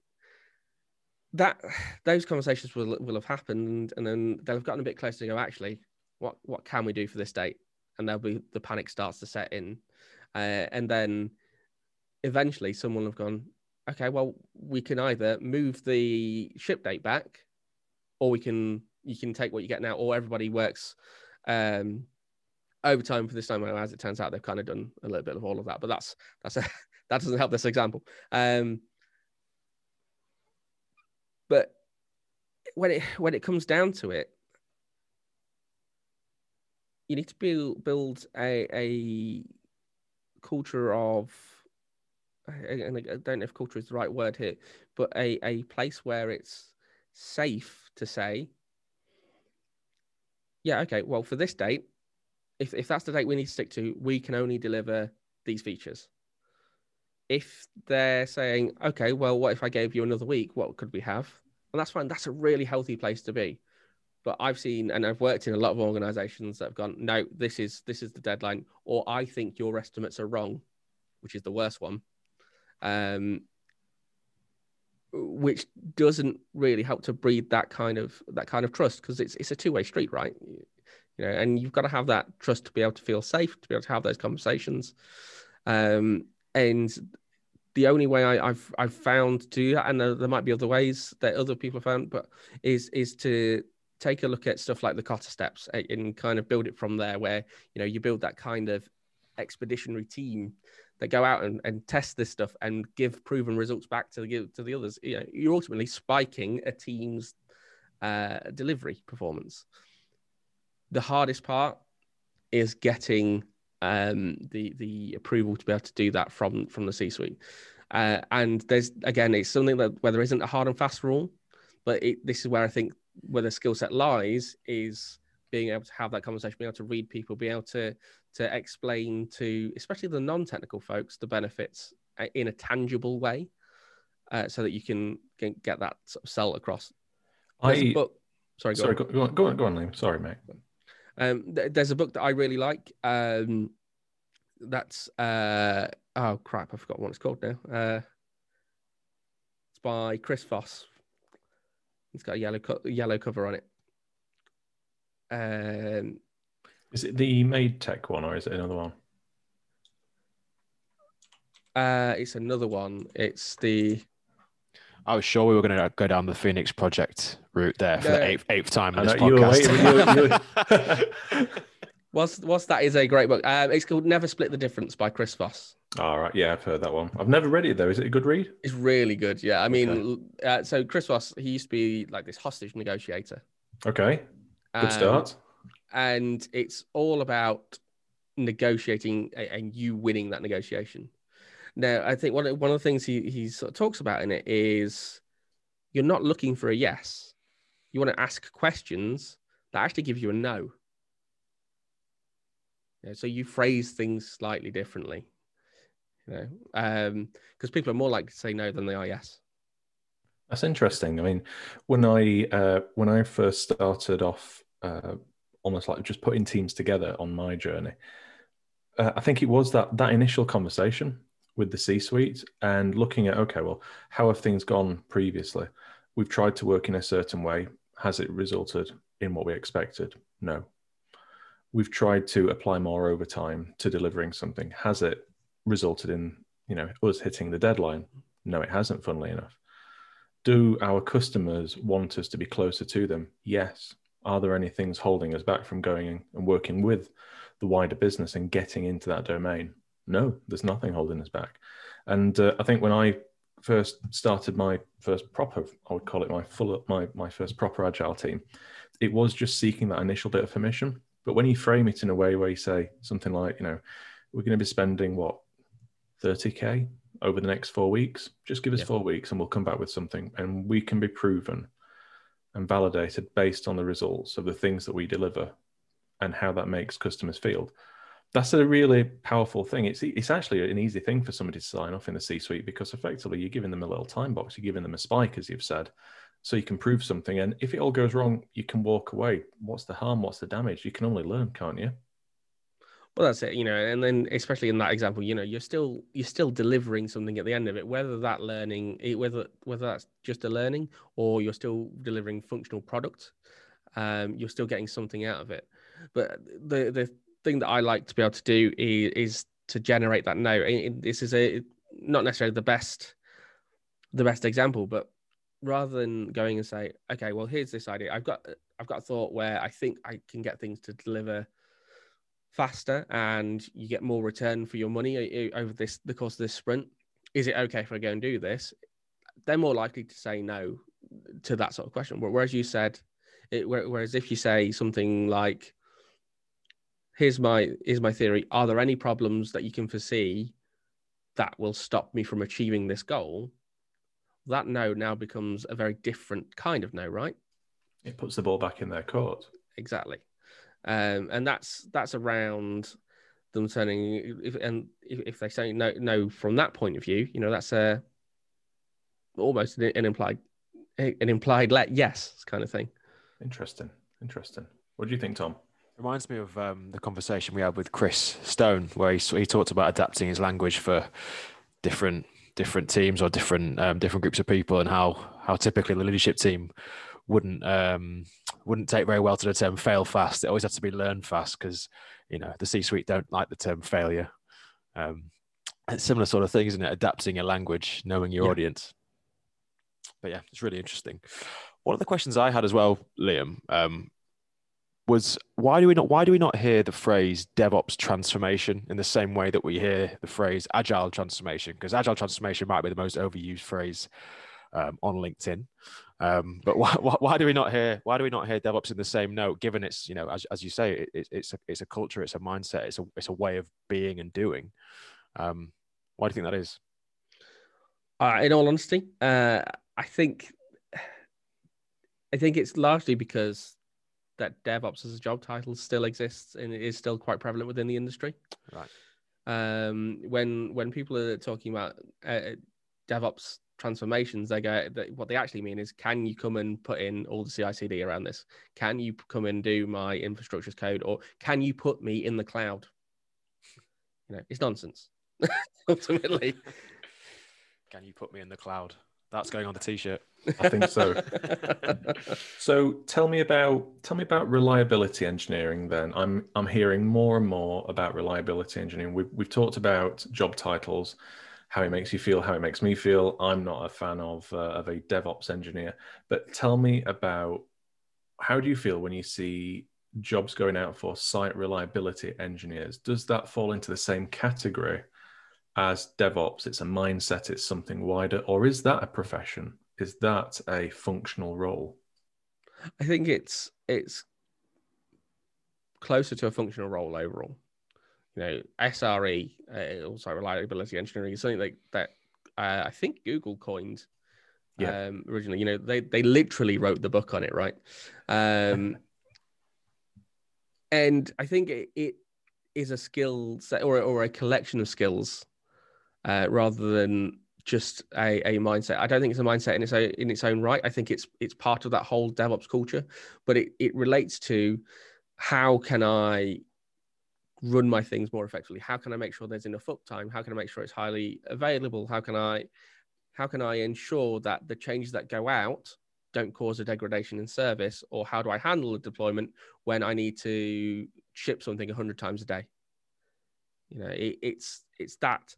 that those conversations will will have happened, and then they'll have gotten a bit closer to go. Actually, what what can we do for this date? And there'll be the panic starts to set in, uh, and then eventually someone will have gone okay, well, we can either move the ship date back, or we can you can take what you get now, or everybody works um, overtime for this time. As it turns out, they've kind of done a little bit of all of that, but that's that's a, [LAUGHS] that doesn't help this example. Um, but when it when it comes down to it, you need to build build a a culture of and I don't know if culture is the right word here, but a, a place where it's safe to say, yeah, okay, well, for this date, if, if that's the date we need to stick to, we can only deliver these features. If they're saying, okay, well, what if I gave you another week? What could we have? And that's fine. That's a really healthy place to be. But I've seen and I've worked in a lot of organizations that have gone, no, this is this is the deadline, or I think your estimates are wrong, which is the worst one um, which doesn't really help to breed that kind of that kind of trust because it's it's a two way street, right? You know, and you've got to have that trust to be able to feel safe, to be able to have those conversations. Um, and the only way I, have I've found to do that, and there, there, might be other ways that other people have found, but is is to take a look at stuff like the Kotter steps and kind of build it from there, where you know you build that kind of expeditionary team that go out and, and test this stuff and give proven results back to the to the others. You know, you're ultimately spiking a team's uh, delivery performance. The hardest part is getting um, the the approval to be able to do that from from the C-suite. Uh, and there's again, it's something that where there isn't a hard and fast rule, but it, this is where I think where the skill set lies is being able to have that conversation, being able to read people, being able to to explain to especially the non-technical folks the benefits uh, in a tangible way, uh, so that you can, can, get that sort of sell across. I Sorry, go Sorry, on. go, go on, go on, go on, Liam. Sorry, mate. Um, th- there's a book that I really like. Um, that's uh, oh crap, I forgot what it's called now. Uh, it's by Chris Voss. It's got a yellow co- yellow cover on it. Um, Is it the Made Tech one or is it another one? uh, it's another one. It's the I was sure we were going to go down the Phoenix Project route there for No. the eighth, eighth time in I this know, you were podcast. waiting, you were- you [LAUGHS] [LAUGHS] what's what's that is a great book. Um, it's called Never Split the Difference by Chris Voss. All right, yeah, I've heard that one. I've never read it though. Is it a good read? It's really good. Yeah, I mean, uh, so Chris Voss, he used to be like this hostage negotiator. Okay, good Um, start. And it's all about negotiating and you winning that negotiation. Now, I think one of, one of the things he he sort of talks about in it is you're not looking for a yes. You want to ask questions that actually give you a no. Yeah, so you phrase things slightly differently, you know, because people are more likely to say no than they are yes. That's interesting. I mean, when I uh, when I first started off, uh, almost like just putting teams together on my journey, uh, I think it was that that initial conversation with the C-suite and looking at okay, well, how have things gone previously? We've tried to work in a certain way. Has it resulted in what we expected? No. We've tried to apply more overtime to delivering something. Has it resulted in you know us hitting the deadline? No, it hasn't. Funnily enough do our customers want us to be closer to them? Yes. Are there any things holding us back from going and working with the wider business and getting into that domain? No, there's nothing holding us back. And uh, I think when I first started my first proper, I would call it my full, my my first proper agile team, it was just seeking that initial bit of permission. But when you frame it in a way where you say something like, you know, we're going to be spending what 30k over the next four weeks. Just give us Yeah. four weeks and we'll come back with something. And we can be proven and validated based on the results of the things that we deliver and how that makes customers feel. That's a really powerful thing. It's, it's actually an easy thing for somebody to sign off in the C suite because effectively you're giving them a little time box, you're giving them a spike, as you've said, so you can prove something. And if it all goes wrong, you can walk away. What's the harm? What's the damage? You can only learn, can't you? Well, that's it, you know, and then especially in that example, you know, you're still you're still delivering something at the end of it, whether that learning, whether whether that's just a learning or you're still delivering functional product, um, you're still getting something out of it. But the the thing that I like to be able to do is, is to generate that note. This is a not necessarily the best the best example, but rather than going and say, okay, well, here's this idea. I've got I've got a thought where I think I can get things to deliver faster and you get more return for your money o- o- over this the course of this sprint is it okay if i go and do this? They're more likely to say no to that sort of question. Whereas you said it, whereas if you say something like here's my here's my theory. Are there any problems that you can foresee that will stop me from achieving this goal? That no now becomes a very different kind of no right? It puts the ball back in their court. exactly um, and that's that's around them turning if and if, if they say no no from that point of view you know that's a almost an, an implied an implied let yes kind of thing Interesting. Interesting. What do you think, Tom? Reminds me of um, the conversation we had with Chris Stone, where he, he talked about adapting his language for different different teams or different um, different groups of people, and how how typically the leadership team wouldn't um, wouldn't take very well to the term fail fast. It always has to be learn fast because you know the C-suite don't like the term failure. Um, it's similar sort of thing, isn't it? Adapting your language, knowing your Yeah. audience. But yeah, it's really interesting. One of the questions I had as well, Liam, um, was why do we not why do we not hear the phrase DevOps transformation in the same way that we hear the phrase agile transformation? Because agile transformation might be the most overused phrase um, on LinkedIn. Um, but why, [LAUGHS] why, why do we not hear why do we not hear DevOps in the same note? Given it's you know as, as you say it, it, it's a it's a culture, it's a mindset, it's a it's a way of being and doing. Um, why do you think that is? uh, in all honesty uh, i think i think it's largely because that devops as a job title still exists and it is still quite prevalent within the industry Right. um, when when people are talking about uh, DevOps, transformations, they go. They, what they actually mean is, can you come and put in all the CI/CD around this? Can you come and do my infrastructure code, or can you put me in the cloud? You know, it's nonsense. [LAUGHS] Ultimately, can you put me in the cloud? That's going on the t-shirt. I think so. [LAUGHS] so tell me about tell me about reliability engineering. Then I'm I'm hearing more and more about reliability engineering. We've we've talked about job titles, how it makes you feel, how it makes me feel. I'm not a fan of uh, of a DevOps engineer, but tell me about how do you feel when you see jobs going out for site reliability engineers? Does that fall into the same category? as DevOps, it's a mindset, it's something wider, or is that a profession? Is that a functional role? I think it's it's closer to a functional role overall. You know, SRE, uh, also reliability engineering, is something like that. Uh, I think Google coined yeah. um, originally. You know, they they literally wrote the book on it, right? Um, [LAUGHS] and I think it, it is a skill set or or a collection of skills uh, rather than just a, a mindset. I don't think it's a mindset in its own, in its own right. I think it's it's part of that whole DevOps culture, but it, it relates to how can I run my things more effectively? How can I make sure there's enough uptime? How can I make sure it's highly available? How can I how can I ensure that the changes that go out don't cause a degradation in service? Or how do I handle the deployment when I need to ship something 100 times a day? You know, it, it's it's that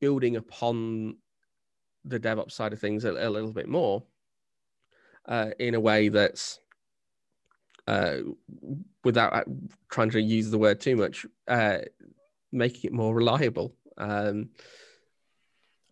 building upon the DevOps side of things a, a little bit more uh, in a way that's uh, without uh, trying to use the word too much, uh, making it more reliable. Um,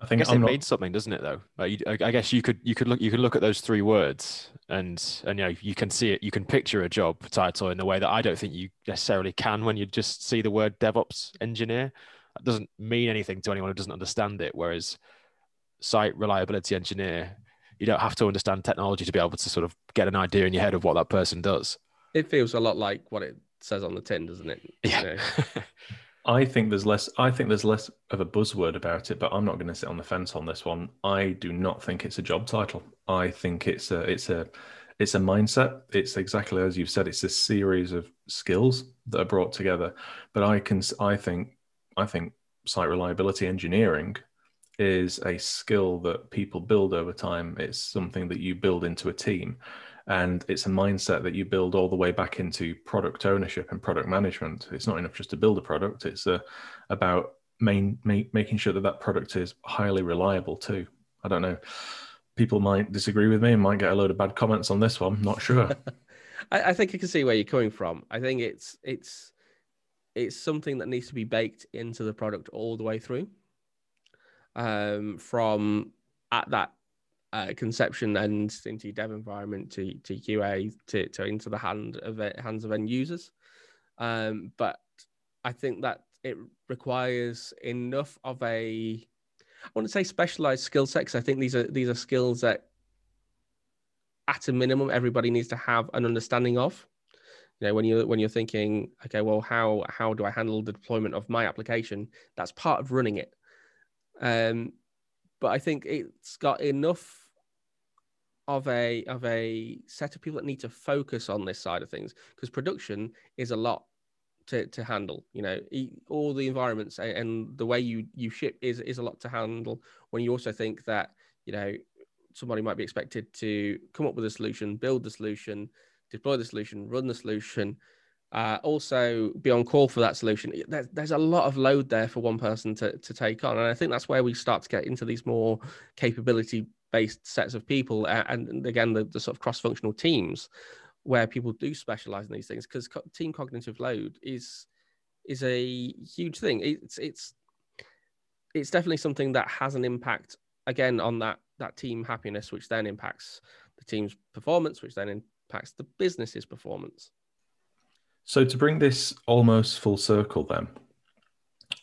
I think I guess it not... means something, doesn't it? Though, like you, I guess you could you could look you could look at those three words and and you know you can see it, you can picture a job title in a way that I don't think you necessarily can when you just see the word DevOps engineer. That doesn't mean anything to anyone who doesn't understand it. Whereas site reliability engineer, you don't have to understand technology to be able to sort of get an idea in your head of what that person does. It feels a lot like what it says on the tin, doesn't it? Yeah. You know? [LAUGHS] I think there's less. I think there's less of a buzzword about it, but I'm not going to sit on the fence on this one. I do not think it's a job title. I think it's a it's a it's a mindset. It's exactly as you've said. It's a series of skills that are brought together. But I can I think I think site reliability engineering is a skill that people build over time. It's something that you build into a team. And it's a mindset that you build all the way back into product ownership and product management. It's not enough just to build a product, it's uh, about main, making sure that that product is highly reliable too. I don't know. People might disagree with me and might get a load of bad comments on this one. Not sure. [LAUGHS] I, I think I can see where you're coming from. I think it's it's it's something that needs to be baked into the product all the way through um, from at that uh, conception and into dev environment to, to QA to, to into the hand of it, hands of end users. Um, but I think that it requires enough of a I want to say specialized skill set because I think these are these are skills that at a minimum everybody needs to have an understanding of. You know when you when you're thinking okay well how how do i handle the deployment of my application? That's part of running it um but i think it's got enough of a of a set of people that need to focus on this side of things because production is a lot to, to handle you know? All the environments and the way you you ship is is a lot to handle when you also think that you know somebody might be expected to come up with a solution build the solution deploy the solution, run the solution, uh, also be on call for that solution. There's, a lot of load there for one person to, to take on. And I think that's where we start to get into these more capability based sets of people. And, and again, the, the sort of cross functional teams where people do specialize in these things because co- team cognitive load is is a huge thing. It's it's it's definitely something that has an impact again on that that team happiness, which then impacts the team's performance, which then impacts the business's performance. So to bring this almost full circle, then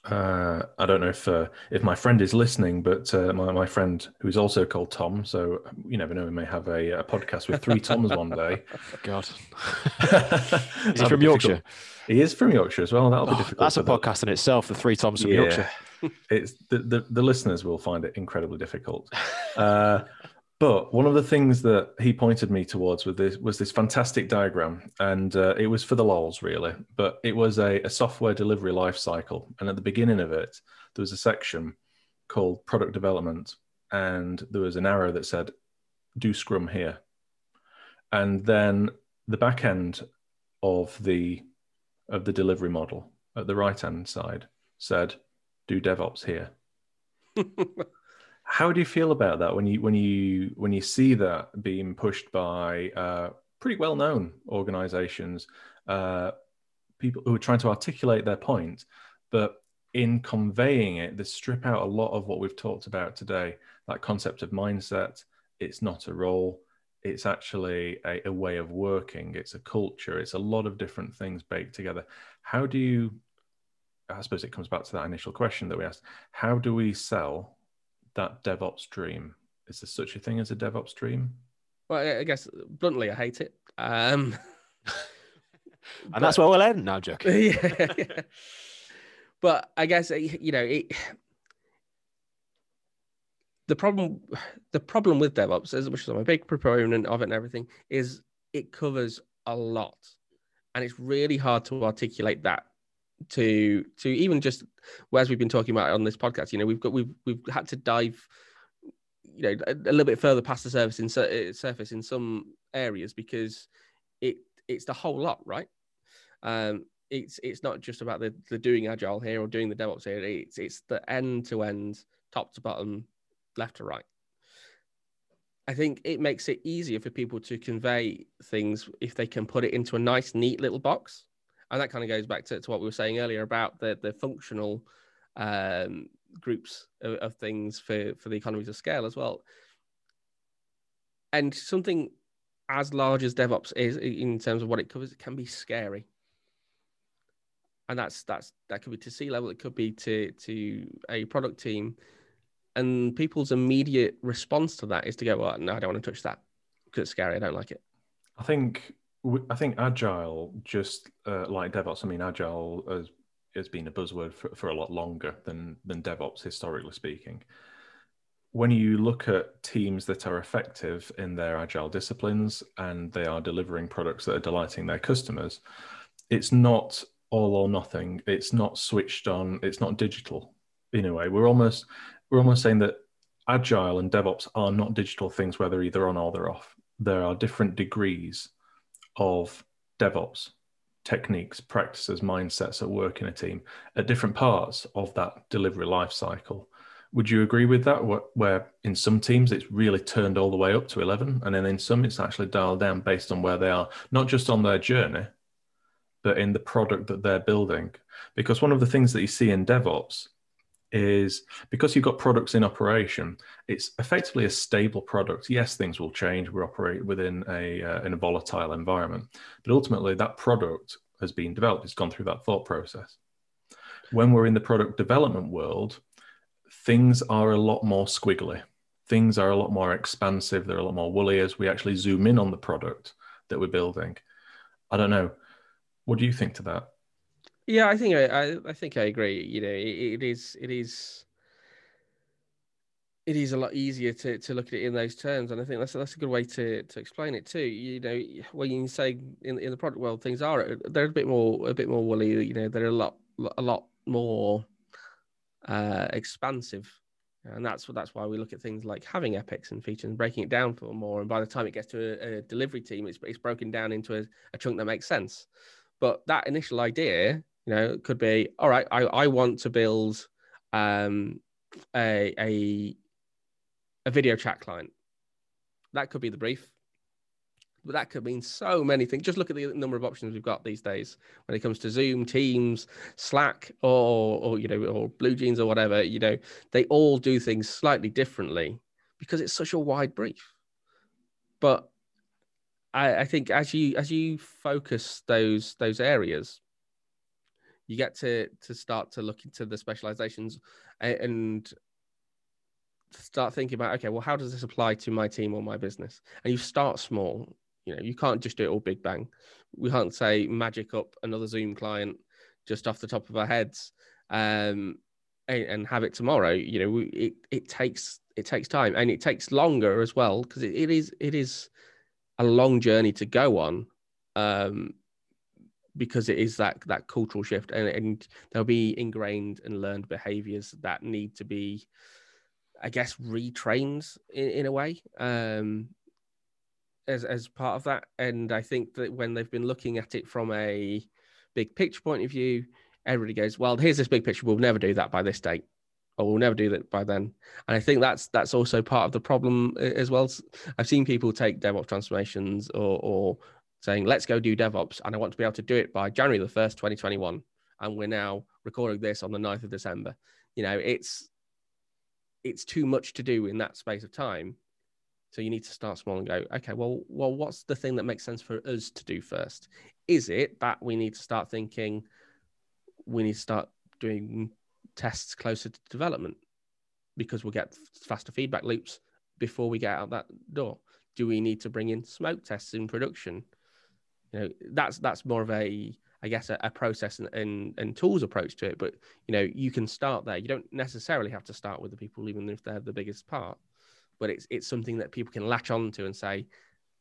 uh, I don't know if uh, if my friend is listening, but uh, my my friend who's also called Tom, so you never know, we may have a, a podcast with three Toms one day. [LAUGHS] God, [LAUGHS] is he from Yorkshire? He is from Yorkshire as well. That'll be oh, difficult. That's a podcast in itself. The three Toms from yeah. Yorkshire. it's the, the, the listeners will find it incredibly difficult. [LAUGHS] But one of the things that he pointed me towards with this was this fantastic diagram, and uh, it was for the lols really. But it was a, a software delivery life cycle, and at the beginning of it, there was a section called product development, and there was an arrow that said, "Do Scrum here," and then the back end of the of the delivery model at the right hand side said, "Do DevOps here." [LAUGHS] How do you feel about that when you when you when you see that being pushed by uh, pretty well known organizations, uh, people who are trying to articulate their point, but in conveying it, they strip out a lot of what we've talked about today. That concept of mindset. It's not a role. It's actually a, a way of working. It's a culture. It's a lot of different things baked together. How do you? I suppose it comes back to that initial question that we asked. How do we sell that DevOps dream? Is there such a thing as a DevOps dream? Well, I guess bluntly, I hate it. Um, [LAUGHS] and but, that's where we'll end now, Joke. [LAUGHS] Yeah, yeah. But I guess you know it. The problem, the problem with DevOps, as much as I'm a big proponent of it and everything, is it covers a lot, and it's really hard to articulate that to to even just as we've been talking about on this podcast you know we've got we've we've had to dive you know a, a little bit further past the surface in uh, surface in some areas because it it's the whole lot right? Um it's it's not just about the, the doing agile here or doing the devops here. It's it's the end to end top to bottom left to right. I think it makes it easier for people to convey things if they can put it into a nice, neat little box and that kind of goes back to, to what we were saying earlier about the the functional um, groups of, of, things for for the economies of scale as well. And something as large as DevOps is in terms of what it covers, it can be scary. And that's that's that could be to C level, it could be to to a product team, and people's immediate response to that is to go, "Well, no, I don't want to touch that because it's scary. I don't like it." I think I think agile, just uh, like DevOps, I mean, agile has, has been a buzzword for, for a lot longer than, than DevOps, historically speaking. When you look at teams that are effective in their agile disciplines and they are delivering products that are delighting their customers, it's not all or nothing. It's not switched on. It's not digital in a way. We're almost we're almost saying that agile and DevOps are not digital things where they're either on or they're off. There are different degrees of DevOps techniques, practices, mindsets at work in a team at different parts of that delivery life cycle. Would you agree with that? Where in some teams it's really turned all the way up to 11, and then in some it's actually dialed down based on where they are, not just on their journey, but in the product that they're building. Because one of the things that you see in DevOps is because you've got products in operation, it's effectively a stable product. Yes, things will change. We operate within a uh, in a volatile environment, but ultimately that product has been developed. It's gone through that thought process. When we're in the product development world, things are a lot more squiggly. Things are a lot more expansive. They're a lot more woolly as we actually zoom in on the product that we're building. I don't know. What do you think to that? Yeah, I think I, I, think I agree. You know, it, it is it is it is a lot easier to, to look at it in those terms, and I think that's that's a good way to, to explain it too. You know, when you say in in the product world, things are they're a bit more a bit more woolly. You know, they're a lot a lot more uh, expansive, and that's what that's why we look at things like having epics and features and breaking it down for more. And by the time it gets to a, a delivery team, it's it's broken down into a, a chunk that makes sense. But that initial idea you know, it could be all right. I, I want to build um, a, a a video chat client. That could be the brief, but that could mean so many things. Just look at the number of options we've got these days when it comes to Zoom, Teams, Slack, or or you know, or Blue Jeans or whatever. You know, they all do things slightly differently because it's such a wide brief. But I, I think as you as you focus those those areas, you get to to start to look into the specializations and start thinking about okay well how does this apply to my team or my business and you start small you know you can't just do it all big bang we can't say magic up another zoom client just off the top of our heads um, and, and have it tomorrow. You know, it it takes it takes time and it takes longer as well because it, it is it is a long journey to go on. Um, because it is that that cultural shift and, and there'll be ingrained and learned behaviors that need to be i guess retrained in, in a way um as as part of that. And i think that when they've been looking at it from a big picture point of view everybody goes well here's this big picture. We'll never do that by this date or we'll never do that by then. And i think that's that's also part of the problem as well. I've seen people take devops transformations or or saying, let's go do DevOps. And I want to be able to do it by January the 1st, 2021. And we're now recording this on the 9th of December. You know, it's it's too much to do in that space of time. So you need to start small and go, okay, well, well, what's the thing that makes sense for us to do first? Is it that we need to start thinking we need to start doing tests closer to development because we'll get faster feedback loops before we get out that door? Do we need to bring in smoke tests in production? You know that's that's more of a I guess a, a process and, and, and tools approach to it. But you know you can start there. You don't necessarily have to start with the people, even if they're the biggest part. But it's it's something that people can latch on to and say,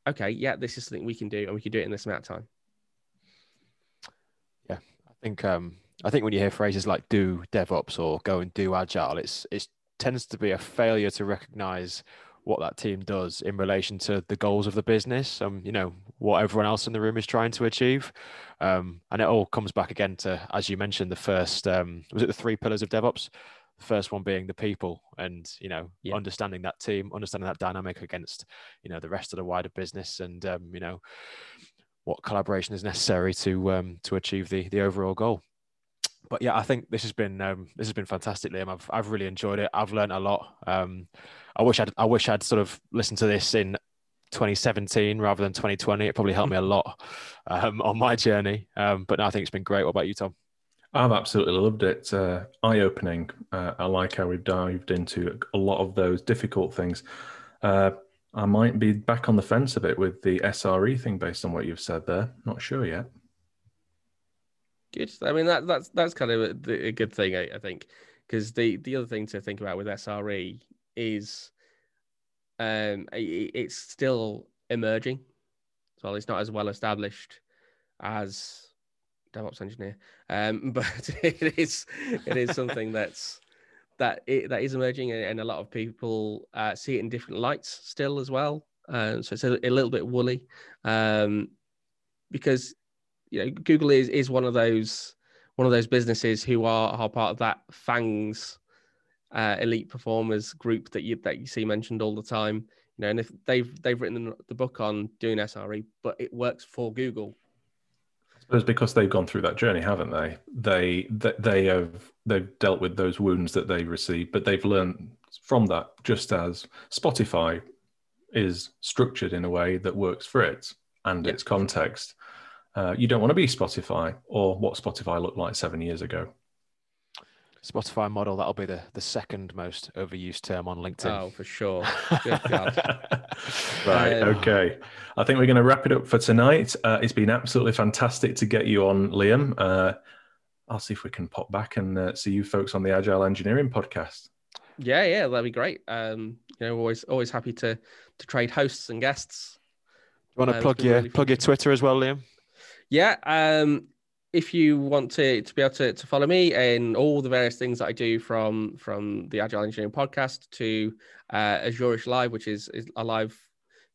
okay, yeah, this is something we can do, and we can do it in this amount of time. Yeah, I think um, I think when you hear phrases like "do DevOps" or "go and do Agile," it's it tends to be a failure to recognize what that team does in relation to the goals of the business and you know what everyone else in the room is trying to achieve um, and it all comes back again to as you mentioned the first um, was it the three pillars of devops the first one being the people and you know yeah. understanding that team understanding that dynamic against you know the rest of the wider business and um, you know what collaboration is necessary to um, to achieve the the overall goal but yeah, I think this has been um, this has been fantastic, Liam. I've I've really enjoyed it. I've learned a lot. I wish I'd I wish I'd sort of listened to this in 2017 rather than 2020. It probably helped me a lot um, on my journey. Um, but no, I think it's been great. What about you, Tom? I've absolutely loved it. Uh, Eye opening. Uh, I like how we've dived into a lot of those difficult things. Uh, I might be back on the fence a bit with the SRE thing based on what you've said there. Not sure yet. Good. I mean that that's that's kind of a, a good thing, I, I think, because the the other thing to think about with SRE is, um, it, it's still emerging. So it's not as well established as DevOps engineer, um, [LAUGHS] but it is it is something that's that it, that is emerging, and, a lot of people uh, see it in different lights still as well. Um, so it's a, a, little bit woolly, um, because you know, Google is is one of those one of those businesses who are are part of that FANGs uh, elite performers group that you that you see mentioned all the time. You know, and if they've they've written the book on doing SRE, but it works for Google. I suppose because they've gone through that journey, haven't they? They they have they've dealt with those wounds that they received, but they've learned from that. Just as Spotify is structured in a way that works for it and its context, uh, you don't want to be Spotify or what Spotify looked like seven years ago. Spotify model, that'll be the, the second most overused term on LinkedIn. Oh, for sure. [LAUGHS] right. Um, okay. I think we're going to wrap it up for tonight. Uh, it's been absolutely fantastic to get you on, Liam. Uh, I'll see if we can pop back and uh, see you folks on the Agile Engineering podcast. Yeah, yeah, that'd be great. Um, you know, always always happy to to trade hosts and guests. Do you want to plug your really plug your Twitter as well, Liam? yeah, um, if you want to to be able to, to follow me and all the various things that I do from from the Agile Engineering podcast to uh, Azurish Live, which is, is a live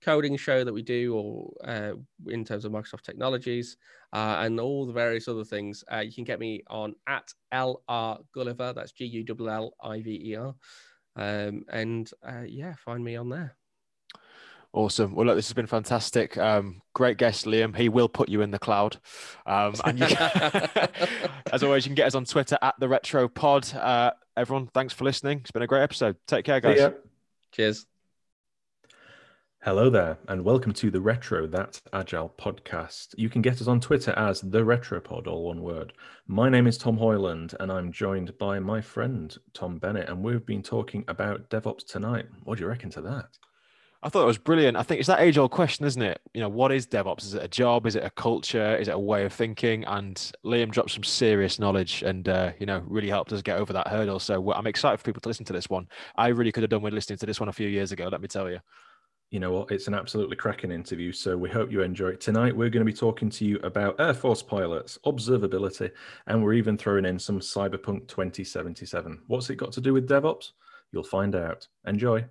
coding show that we do, or uh, in terms of Microsoft technologies, uh, and all the various other things, uh, you can get me on at LR Gulliver. That's G U L L I V E R. Um, and uh, yeah, find me on there. Awesome. Well, look, this has been fantastic. Um, great guest, Liam. He will put you in the cloud. Um, and you can, [LAUGHS] as always, you can get us on Twitter at the Retro Pod. Uh, everyone, thanks for listening. It's been a great episode. Take care, guys. Cheers. Hello there, and welcome to the Retro That Agile podcast. You can get us on Twitter as the Retropod, all one word. My name is Tom Hoyland, and I'm joined by my friend Tom Bennett, and we've been talking about DevOps tonight. What do you reckon to that? I thought it was brilliant. I think it's that age old question, isn't it? You know, what is DevOps? Is it a job? Is it a culture? Is it a way of thinking? And Liam dropped some serious knowledge and, uh, you know, really helped us get over that hurdle. So I'm excited for people to listen to this one. I really could have done with listening to this one a few years ago, let me tell you. You know what? It's an absolutely cracking interview. So we hope you enjoy it. Tonight, we're going to be talking to you about Air Force pilots, observability, and we're even throwing in some Cyberpunk 2077. What's it got to do with DevOps? You'll find out. Enjoy.